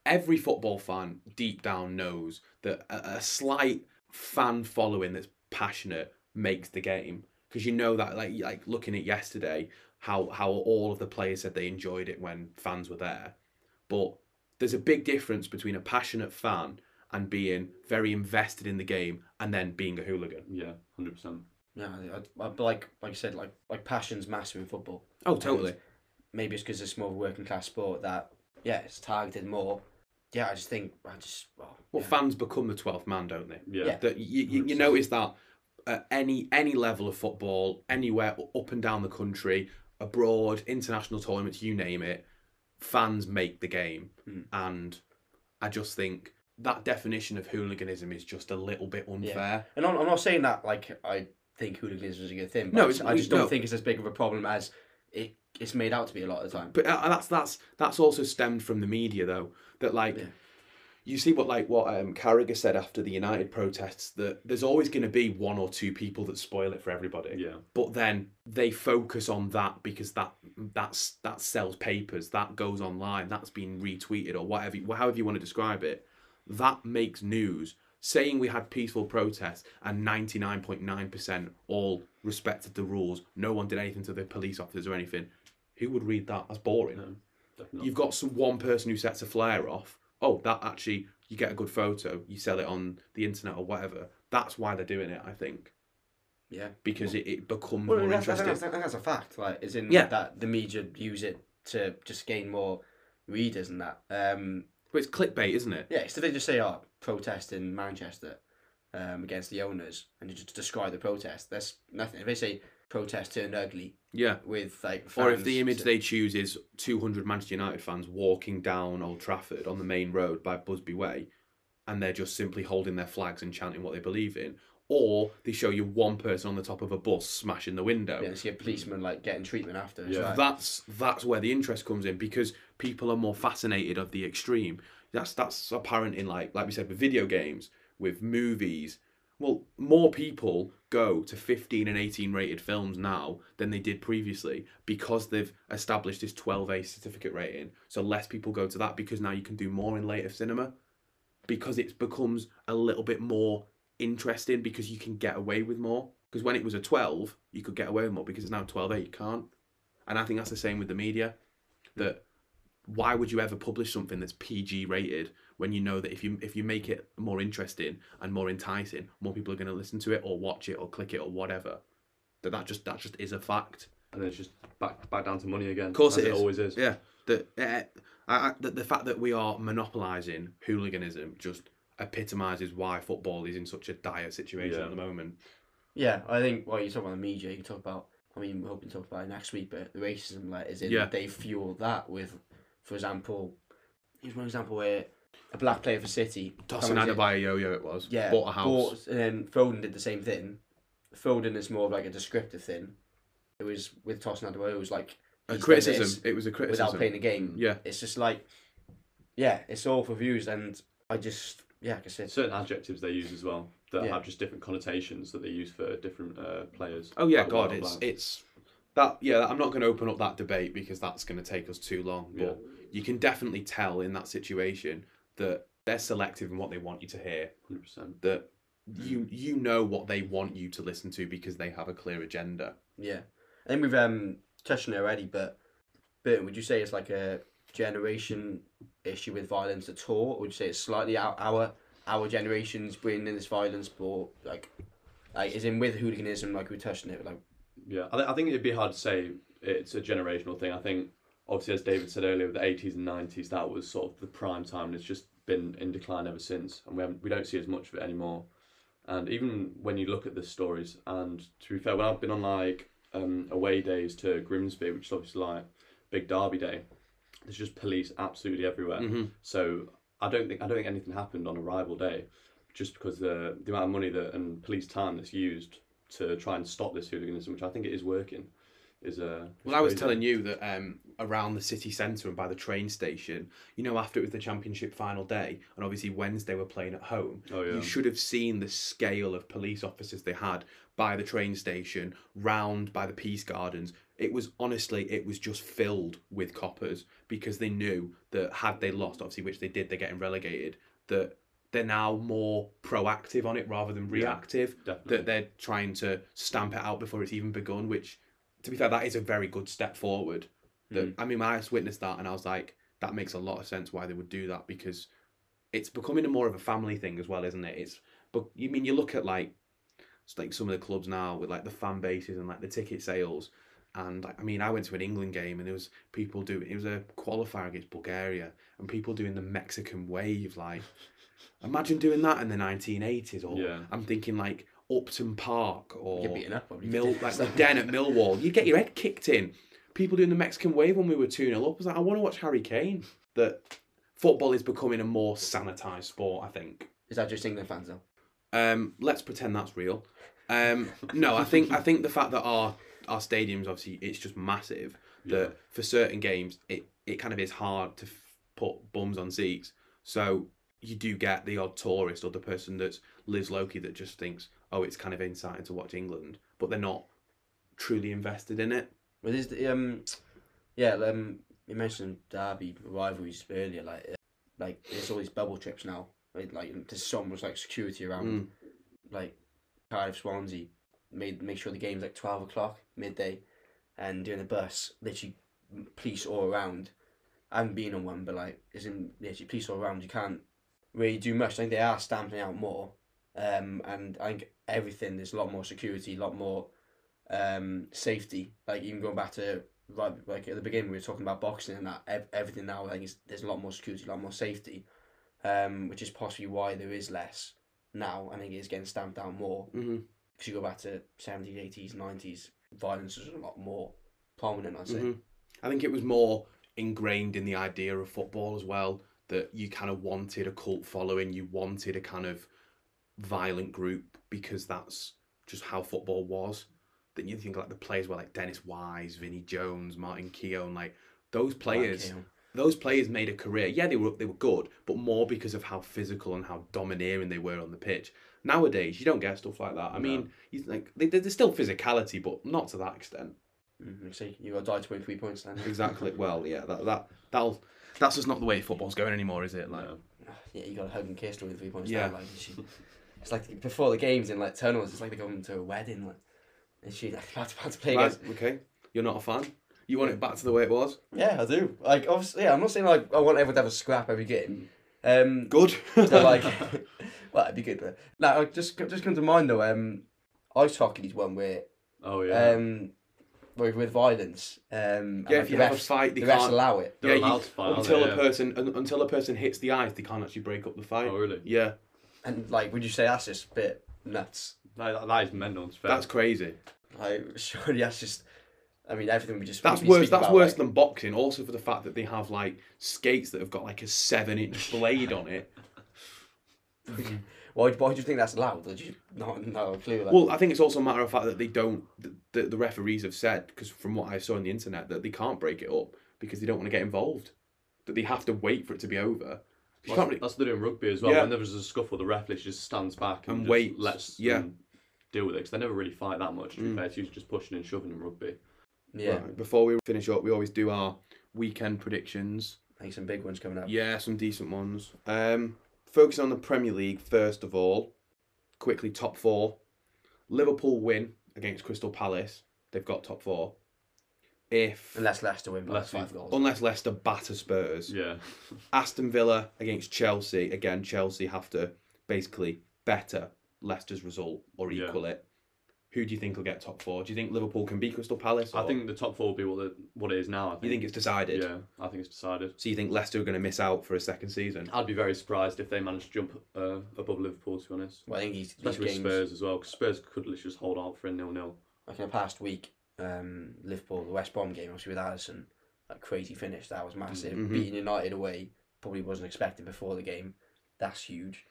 every football fan deep down knows that a, a slight fan following that's passionate makes the game because you know that like like looking at yesterday how how all of the players said they enjoyed it when fans were there, but there's a big difference between a passionate fan and being very invested in the game and then being a hooligan. Yeah, hundred percent. Yeah, I, I, like like you said, like like passion's massive in football. Oh, totally. And maybe it's because it's more of a working class sport that yeah, it's targeted more. Yeah, I just think I just well, Well, yeah. fans become the twelfth man, don't they? Yeah. Yeah. that you, you, you notice that at any any level of football, anywhere up and down the country, abroad, international tournaments, you name it, fans make the game, Hmm. and I just think that definition of hooliganism is just a little bit unfair. And I'm, I'm not saying that like I think hooliganism is a good thing. But No, I just, it's- I just don't no. think it's as big of a problem as it it's made out to be a lot of the time. But uh, that's that's that's also stemmed from the media though. That like Yeah. You see what like what um, Carragher said after the United protests that there's always going to be one or two people that spoil it for everybody. Yeah. But then they focus on that because that that's that sells papers, that goes online, that's been retweeted or whatever, however you want to describe it. That makes news. Saying we had peaceful protests and ninety nine point nine percent all respected the rules, no one did anything to the police officers or anything. Who would read that? That's boring. No. You've got some one person who sets a flare off. Oh, that actually you get a good photo. You sell it on the internet or whatever. That's why they're doing it. I think Yeah. because it, it becomes Well, more that's, that's, interesting. that's, that's a fact. Like, is in Yeah. that the media use it to just gain more readers and that. Um, But it's clickbait, isn't it? yeah, so they just say, "Oh, protest in Manchester um, against the owners," and you just describe the protest. That's nothing. If they say protest turned ugly Yeah. with like, Or if the image they choose is 200 Manchester United fans walking down Old Trafford on the main road by Busby Way, and they're just simply holding their flags and chanting what they believe in, or they show you one person on the top of a bus smashing the window. yeah, see a policeman like getting treatment after. Yeah. like- That's that's where the interest comes in because people are more fascinated of the extreme. That's that's apparent in like like we said with video games, with movies. Well, more people go to 15 and 18 rated films now than they did previously because they've established this 12A certificate rating. So less people go to that because now you can do more in later cinema because it becomes a little bit more interesting because you can get away with more. Because when it was a 12, you could get away with more because it's now 12A, you can't. And I think that's the same with the media. That why would you ever publish something that's PG rated when you know that if you if you make it more interesting and more enticing, more people are going to listen to it or watch it or click it or whatever. That that just that just is a fact. and then it's just back back down to money again. Of course as it is. always is. Yeah. That uh, I, I, the, the fact that we are monopolising hooliganism just epitomises why football is in such a dire situation Yeah. at the moment. Yeah, I think well, you talk about the media. You talk about. I mean, we're hoping to talk about it next week, but the racism like is in Yeah. they fuel that with, for example, here's one example where a black player for City Tosin comes out in- by a yo-yo it was. yeah, Bought a house. bought- and then Foden did the same thing. Foden is more of like a descriptive thing. It was with Tosin out it was like a criticism. It was a criticism. without playing the game. Yeah. it's just like, yeah, it's all for views, and I just yeah, like I said, Certain adjectives they use as well that Yeah. have just different connotations that they use for different uh, players. Oh yeah, God, it's black. it's that. Yeah, I'm not going to open up that debate because that's going to take us too long. But Yeah. you can definitely tell in that situation that they're selective in what they want you to hear. 100%. That you you know what they want you to listen to because they have a clear agenda. yeah. I think we've um touched on it already, but Burton, would you say it's like a generation issue with violence at all, or would you say it's slightly our our, our generation's bringing in this violence, but like like is in with hooliganism, like we touched on it, like Yeah, I, th- I think it'd be hard to say it's a generational thing. I think, obviously, as David said earlier, the 80s and 90s, that was sort of the prime time, and it's just been in decline ever since. And we, haven't, we don't see as much of it anymore. And even when you look at the stories, and to be fair, when I've been on like um, away days to Grimsby, which is obviously like big derby day, there's just police absolutely everywhere. Mhm. So I don't think I don't think anything happened on a rival day, just because the the amount of money that and police time that's used to try and stop this hooliganism, which I think it is working, is uh. Well, I was telling you that um, around the city centre and by the train station, you know, after it was the championship final day, and obviously Wednesday were playing at home, Oh yeah. you should have seen the scale of police officers they had by the train station, round by the Peace Gardens. It was honestly, it was just filled with coppers because they knew that had they lost, obviously, which they did, they're getting relegated, that they're now more proactive on it rather than reactive Definitely. that they're trying to stamp it out before it's even begun. Which, to be fair, that is a very good step forward. That mm. I mean, I just witnessed that and I was like, that makes a lot of sense why they would do that because it's becoming a more of a family thing as well, isn't it? It's but you mean you look at like, it's like some of the clubs now with like the fan bases and like the ticket sales. And I mean, I went to an England game and there was people doing. It was a qualifier against Bulgaria, and people doing the Mexican wave. Like, imagine doing that in the 1980s. Or Yeah. I'm thinking like Upton Park or get beaten up probably. Mill, like the den at Millwall. You'd get your head kicked in. People doing the Mexican wave when we were 2 0 up. I was like, I want to watch Harry Kane. That football is becoming a more sanitised sport, I think. Is that just England fans though? Um, let's pretend that's real. Um, no, I think I think the fact that our our stadiums obviously it's just massive. That for certain games it it kind of is hard to f- put bums on seats. So you do get the odd tourist or the person that lives locally that just thinks, oh, it's kind of insight to watch England, but they're not truly invested in it. Well, there's the, um, yeah, um, you mentioned derby rivalries earlier. Like, uh, like there's all these bubble trips now. Like, like there's so much like security around. Mm. Like Cardiff Swansea made make sure the game's like twelve o'clock midday, and doing the bus literally police all around. I haven't been on one, but like it's in literally police all around. You can't really do much. I think they are stamping out more, um, and I think everything there's a lot more security, a lot more um, safety. Like even going back to right, like at the beginning we were talking about boxing and that ev- everything now. I think is, there's a lot more security, a lot more safety, um, which is possibly why there is less now. I think it is getting stamped out more. Mm-hmm. You go back to seventies, eighties, nineties, violence was a lot more prominent. I'd say. Mhm. I think it was more ingrained in the idea of football as well that you kind of wanted a cult following, you wanted a kind of violent group because that's just how football was. Then you think like the players were like Dennis Wise, Vinnie Jones, Martin Keown, like those players. Like, Those players made a career. Yeah, they were they were good, but more because of how physical and how domineering they were on the pitch. Nowadays, you don't get stuff like that. I No. mean, you like they, there's still physicality, but not to that extent. mm, see, you got to die to win three points then. Exactly. well, yeah, that that that'll that's just not the way football's going anymore, is it? Like, Yeah, you got to hug and kiss to win three points. Yeah. Yeah, like it's like before the games in like tunnels. It's like they're going to a wedding. Like, and she like about to, about to play right, against. okay, you're not a fan. You want it back to the way it was. Yeah, I do. Like obviously, yeah. I'm not saying like I want everyone to have a scrap every game. Um, Good. so like, well, it'd be good. But no, like, just just come to mind though. Um, ice hockey is one where Oh yeah. um, with, with violence. Um, and, yeah, like, if you the have a fight, they the refs can't. allow it. They're yeah, allowed you- to fight, until they? a Yeah. person un, until a person hits the ice, they can't actually break up the fight. Oh really? Yeah, And like, would you say that's just a bit nuts? That, that is mental. It's fair. that's crazy. Like, surely that's just. I mean, everything we just. That's we worse. That's about, worse like- than boxing. Also for the fact that they have like skates that have got like a seven-inch blade on it. Why, why do you think that's allowed? Did you not know a clue? Like, Well, I think it's also a matter of fact that they don't. The, the referees have said because from what I saw on the internet that they can't break it up because they don't want to get involved. That they have to wait for it to be over. You That's, can't really, that's what they do in rugby as well. Yeah. When there's a scuffle, the ref just stands back and, And just waits, lets yeah. them deal with it because they never really fight that much. To be Mm. fair, it's usually just pushing and shoving in rugby. yeah, Right, before we finish up, we always do our weekend predictions. like some big ones coming up. Yeah, some decent ones. Um, focusing on the Premier League first of all. Quickly, top four. Liverpool win against Crystal Palace. They've got top four. If Unless Leicester win by Unless five goals. unless Leicester batter Spurs, Yeah. Aston Villa against Chelsea. Again, Chelsea have to basically better Leicester's result or Yeah. equal it. Who do you think will get top four? Do you think Liverpool can beat Crystal Palace? I think the top four will be what, the, what it is now. I think. you think it's decided. Yeah, I think it's decided. So you think Leicester are going to miss out for a second season? I'd be very surprised if they managed to jump uh, above Liverpool, to be honest. Well, I think he's, these Especially with games, Spurs as well, because Spurs could literally just hold out for a nil-nil. like in the past week, um, Liverpool, the West Brom game, obviously with Alisson, that crazy finish, that was massive. Mhm. Beating United away, probably wasn't expected before the game. That's huge.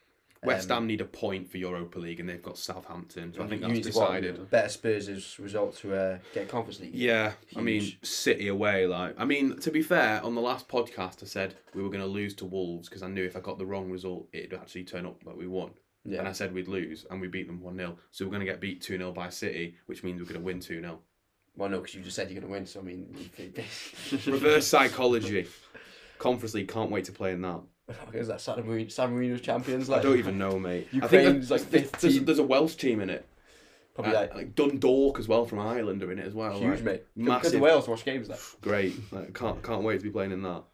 West Um, Ham need a point for Europa League, and they've got Southampton, so I think that's need to want decided. Better Spurs' result to uh, get Conference League. Yeah, I mean City away. Like, I mean, to be fair, on the last podcast, I said we were going to lose to Wolves because I knew if I got the wrong result, it'd actually turn up that we won. yeah. And I said we'd lose, and we beat them one 0 So we're going to get beat two 0 by City, which means we're going to win two 0 Well, no, because you just said you're going to win, so I mean, Reverse psychology. Conference League can't wait to play in that. Is that San Marino, San Marino's champions? I don't even know, mate. I think Ukraine's there's, like there's, there's, a Welsh team in it. Probably Uh, like, like Dundalk as well from Ireland are in it as well. huge, like, mate. Massive. to Wales to watch games, like, Great. Like, can't can't wait to be playing in that.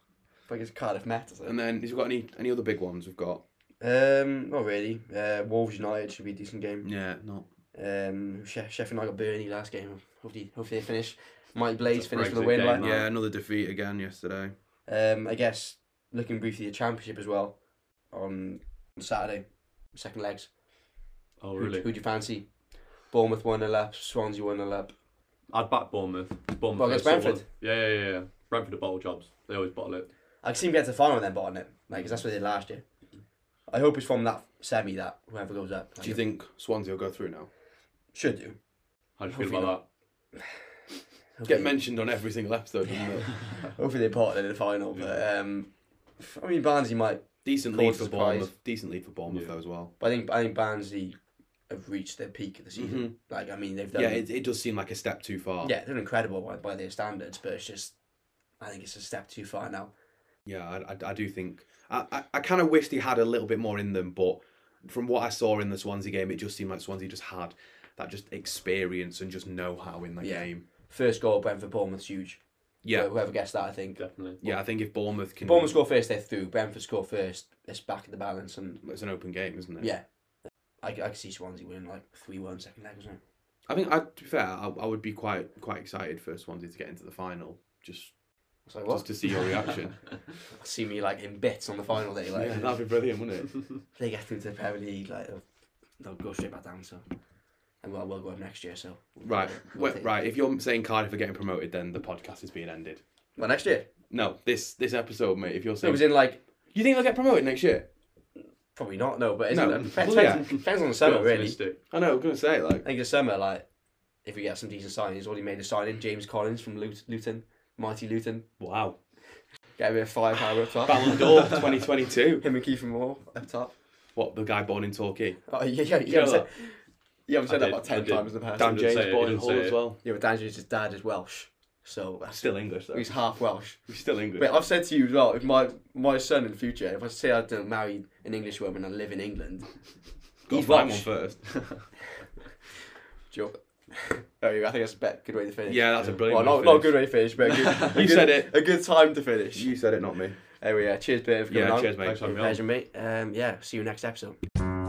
like it's Cardiff Met or something. And then, you got any any other big ones we've got? Um, not really. Uh, Wolves United should be a decent game. Yeah, no. Um, she- Sheffield United got Burnley last game. Hopefully, hopefully they finish. Mike Blaze finished with a win. game, Like. Yeah, another defeat again yesterday. um, I guess looking briefly at the Championship as well on Saturday, second legs. Oh, Who really? Who do you fancy? Bournemouth one 0 up. Swansea one 0 up. I'd back Bournemouth. Bournemouth Well, against are solid. Brentford? Yeah, yeah, yeah, yeah. Brentford are bottle jobs. They always bottle it. I can see them get to the final and then bottom it, like 'cause that's what they did last year. I hope it's from that semi that whoever goes up. Do you think Swansea will go through now? should do? How do you feel Hopefully about Get Hopefully- mentioned on every single episode, doesn't? Hopefully they part in the final, but um, I mean Barnsley might Decent lead for surprise. Bournemouth. Decent lead for Bournemouth Yeah. though as well. But I think I think Barnsley have reached their peak of the season. Mhm. Like I mean, they've done. Yeah, it, it does seem like a step too far. yeah, they're incredible by, by their standards, but it's just, I think it's a step too far now. Yeah, I, I, I do think I, I, I kind of wished he had a little bit more in them, but from what I saw in the Swansea game, it just seemed like Swansea just had that just experience and just know how in that Yeah. game. First goal, Brentford Bournemouth's huge. Yeah, whoever gets that, I think. Definitely. yeah. I think if Bournemouth can, Bournemouth score first, they're through. Brentford score first, it's back in the balance, and it's an open game, isn't it? yeah, I, I can see Swansea winning like three one second leg, isn't it? I think I, to be fair, I, I would be quite quite excited for Swansea to get into the final, just It's like what? just to see your reaction. see me like in bits on the final day, like yeah, that'd be brilliant, wouldn't it? they get into the Premier League, like they'll, they'll go straight back down. So, and we'll, we'll go up next year. So Right, We'll right. If you're saying Cardiff are getting promoted, then the podcast is being ended. Well, next year. No, this this episode, mate. If you're So it was in like you think they'll get promoted next year? probably not. No, but isn't No. it? Depends, Well, yeah. depends on the summer, really. I know. I'm gonna say I like, think the summer, like if we get some decent signings, already made a signing. James Collins from Luton, mighty Luton. wow, Get a bit of firepower up top. Ballon d'Or 2022. Him and Kiefer Moore up top. What the guy born in Torquay? Oh yeah, yeah, You yeah. know said, you haven't I said that did, about I ten did. times in the past. Dan James say it, born in didn't Hull say as it. well. Yeah, but Dan James' dad is Welsh, so that's, Still English though. he's half Welsh. He's still English. But I've said to you as well, if my my son in the future, if I say I don't marry an English woman and live in England, Got he's to find Welsh. one first. Joke. there you go. I think that's a bet. Good way to finish. Yeah, that's a brilliant. Well, way not, to not a finish. good way to finish, but a good, a You good- said it. A good time to finish. You said it, not me. Anyway, yeah. Cheers, Peter, for coming Yeah, on. cheers, mate. Thanks for having me on. Pleasure, mate. Um, yeah. See you next episode.